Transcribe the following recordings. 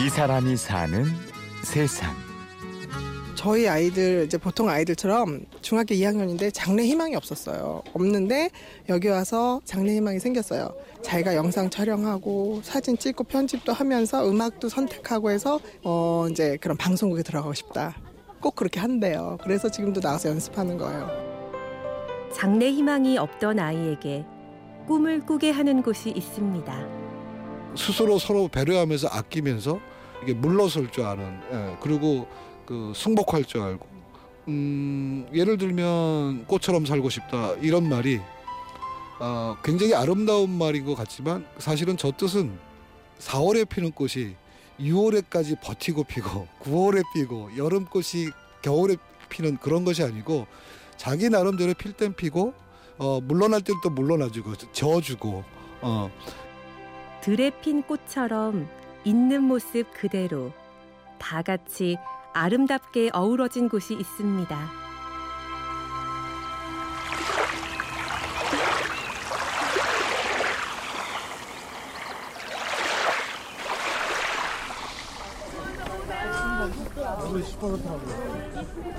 이 사람이 사는 세상. 저희 아이들 이제 보통 아이들처럼 중학교 2학년인데 장래 희망이 없었어요. 없는데 여기 와서 장래 희망이 생겼어요. 자기가 영상 촬영하고 사진 찍고 편집도 하면서 음악도 선택하고 해서 어 이제 그런 방송국에 들어가고 싶다. 꼭 그렇게 한대요. 그래서 지금도 나와서 연습하는 거예요. 장래 희망이 없던 아이에게 꿈을 꾸게 하는 곳이 있습니다. 스스로 서로 배려하면서 아끼면서 이게 물러설 줄 아는 예, 그리고 그 승복할 줄 알고 음, 예를 들면 꽃처럼 살고 싶다 이런 말이 어, 굉장히 아름다운 말인 것 같지만 사실은 저 뜻은 4월에 피는 꽃이 6월에까지 버티고 피고 9월에 피고 여름꽃이 겨울에 피는 그런 것이 아니고 자기 나름대로 필 땐 피고 어, 물러날 또 물러나주고 져주고 어, 들에 핀 꽃처럼 있는 모습 그대로 다 같이 아름답게 어우러진 곳이 있습니다.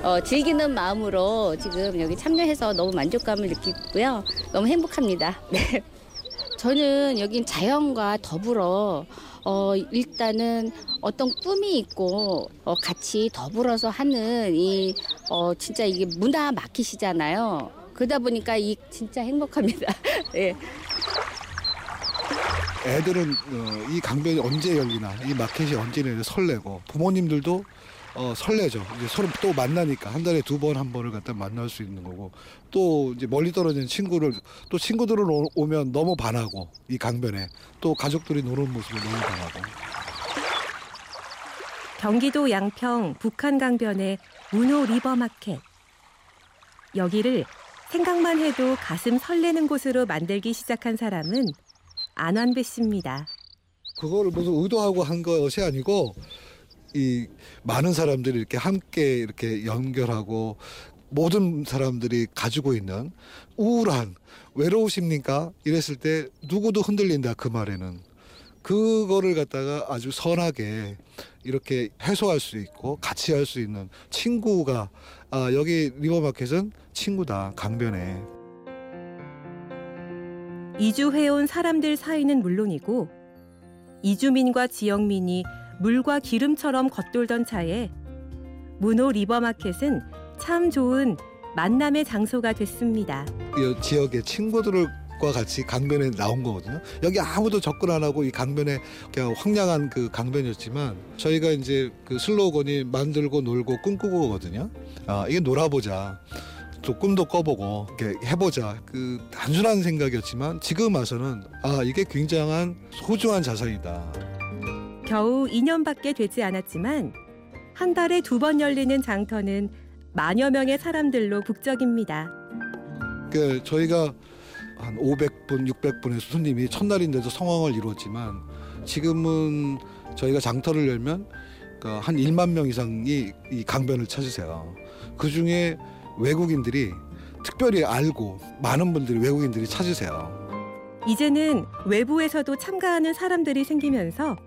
어, 즐기는 마음으로 지금 여기 참여해서 너무 만족감을 느끼고요. 너무 행복합니다. 네. 저는 여긴 자연과 더불어 어, 일단은 어떤 꿈이 있고 어, 같이 더불어서 하는 이 어, 진짜 이게 문화 마켓이잖아요. 그러다 보니까 이 진짜 행복합니다. 예. 애들은 어, 이 강변이 언제 열리나 이 마켓이 언제 열리나 설레고 부모님들도 어, 설레죠. 이제 서로 또 만나니까 한 달에 두 번 한 번을 갖다 만날 수 있는 거고 또 이제 멀리 떨어진 친구를 또 친구들을 오- 오면 너무 반하고 이 강변에 또 가족들이 노는 모습에 너무 반하고 경기도 양평 북한 강변의 문호 리버 마켓. 여기를 생각만 해도 가슴 설레는 곳으로 만들기 시작한 사람은 안완배 씨입니다. 그거를 무슨 의도하고 한 것이 아니고 이 많은 사람들이 이렇게 함께 이렇게 연결하고 모든 사람들이 가지고 있는 우울한 외로우십니까? 이랬을 때 누구도 흔들린다 그 말에는 그거를 갖다가 아주 선하게 이렇게 해소할 수 있고 같이 할 수 있는 친구가 아 여기 리버마켓은 친구다 강변에 이주해온 사람들 사이는 물론이고 이주민과 지역민이 물과 기름처럼 겉돌던 차에 문호 리버마켓은 참 좋은 만남의 장소가 됐습니다. 이 지역의 친구들과 같이 강변에 나온 거거든요. 여기 아무도 접근 안 하고 이 강변에 그냥 황량한 그 강변이었지만 저희가 이제 그 슬로건이 만들고 놀고 꿈꾸고거든요. 아 이게 놀아보자. 또 꿈도 꿔보고 이렇게 해보자. 그 단순한 생각이었지만 지금 와서는 아 이게 굉장한 소중한 자산이다. 겨우 2년밖에 되지 않았지만 한 달에 두 번 열리는 장터는 만여 명의 사람들로 북적입니다. 그 저희가 한 500분, 600분의 손님이 첫날인데도 성황을 이루었지만 지금은 저희가 장터를 열면 그한 1만 명 이상이 이 강변을 찾으세요. 그 중에 외국인들이 특별히 알고 많은 분들이 외국인들이 찾으세요. 이제는 외부에서도 참가하는 사람들이 생기면서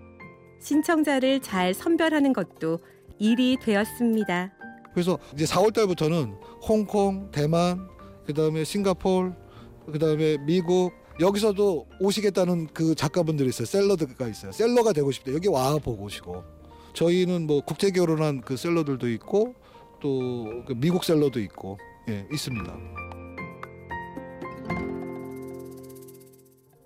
신청자를 잘 선별하는 것도 일이 되었습니다. 그래서 이제 4월 달부터는 홍콩, 대만, 그다음에 싱가폴, 그다음에 미국 여기서도 오시겠다는 그 작가분들이 있어요. 셀러드가 있어요. 셀러가 되고 싶다. 여기 와 보고 오시고. 저희는 뭐 국제 결혼한 그 seller들도 있고 또그 미국 seller도 있고 예, 있습니다.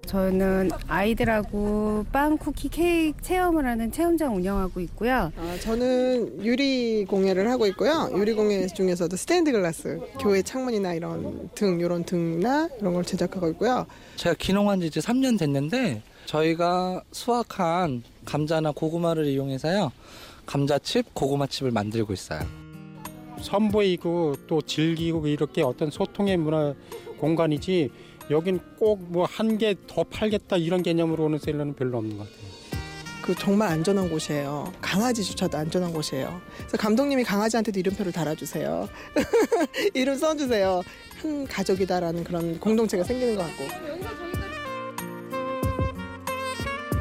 저는 아이들하고 빵, 쿠키, 케이크 체험을 하는 체험장 운영하고 있고요. 아, 저는 유리 공예를 하고 있고요. 유리 공예 중에서도 스테인드 글라스, 교회 창문이나 이런 등, 이런 등이나 이런 걸 제작하고 있고요. 제가 귀농한 지 이제 3년 됐는데 저희가 수확한 감자나 고구마를 이용해서요. 감자칩, 고구마칩을 만들고 있어요. 선보이고 또 즐기고 이렇게 어떤 소통의 문화 공간이지 여긴 꼭 뭐 한 개 더 팔겠다 이런 개념으로 오는 셀러는 별로 없는 것 같아요. 그 정말 안전한 곳이에요. 강아지조차도 안전한 곳이에요. 그래서 감독님이 강아지한테도 이름표를 달아주세요. 이름 써주세요. 한 가족이다라는 그런 공동체가 생기는 것 같고.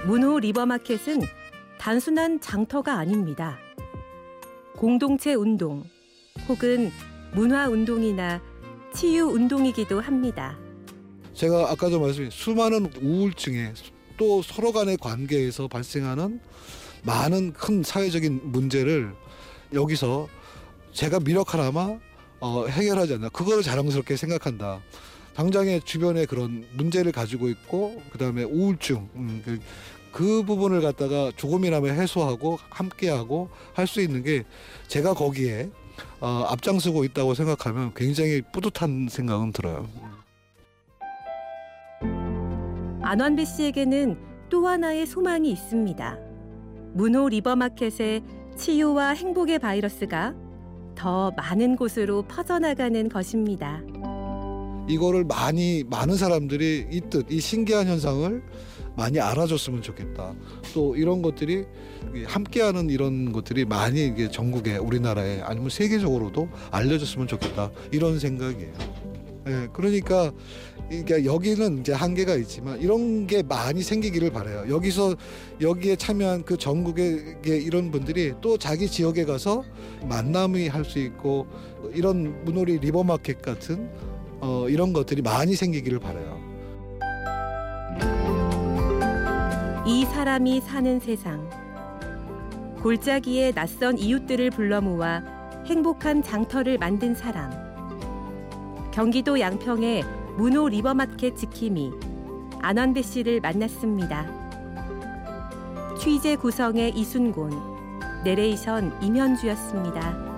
문호 리버마켓은 단순한 장터가 아닙니다. 공동체 운동 혹은 문화 운동이나 치유 운동이기도 합니다. 제가 아까도 말씀드린 수많은 우울증에 또 서로 간의 관계에서 발생하는 많은 큰 사회적인 문제를 여기서 제가 미력 하나마 어, 해결하지 않나 그거를 자랑스럽게 생각한다. 당장에 주변에 그런 문제를 가지고 있고 그다음에 우울증 음, 그, 그 부분을 갖다가 조금이나마 해소하고 함께하고 할 수 있는 게 제가 거기에 어, 앞장서고 있다고 생각하면 굉장히 뿌듯한 생각은 들어요. 안원배 씨에게는 또 하나의 소망이 있습니다. 문호 리버마켓의 치유와 행복의 바이러스가 더 많은 곳으로 퍼져나가는 것입니다. 이거를 많이 많은 사람들이 이 뜻, 이 신기한 현상을 많이 알아줬으면 좋겠다. 또 이런 것들이 함께하는 이런 것들이 많이 이게 전국에 우리나라에 아니면 세계적으로도 알려졌으면 좋겠다. 이런 생각이에요. 예, 그러니까 이게 여기는 이제 한계가 있지만 이런 게 많이 생기기를 바래요. 여기서 여기에 참여한 그 전국의 이런 분들이 또 자기 지역에 가서 만남이 할 수 있고 이런 문호리 리버마켓 같은 어, 이런 것들이 많이 생기기를 바래요. 이 사람이 사는 세상. 골짜기의 낯선 이웃들을 불러 모아 행복한 장터를 만든 사람. 경기도 양평의 문호 리버마켓 지킴이 안원배 씨를 만났습니다. 취재 구성의 이순곤, 내레이션 임현주였습니다.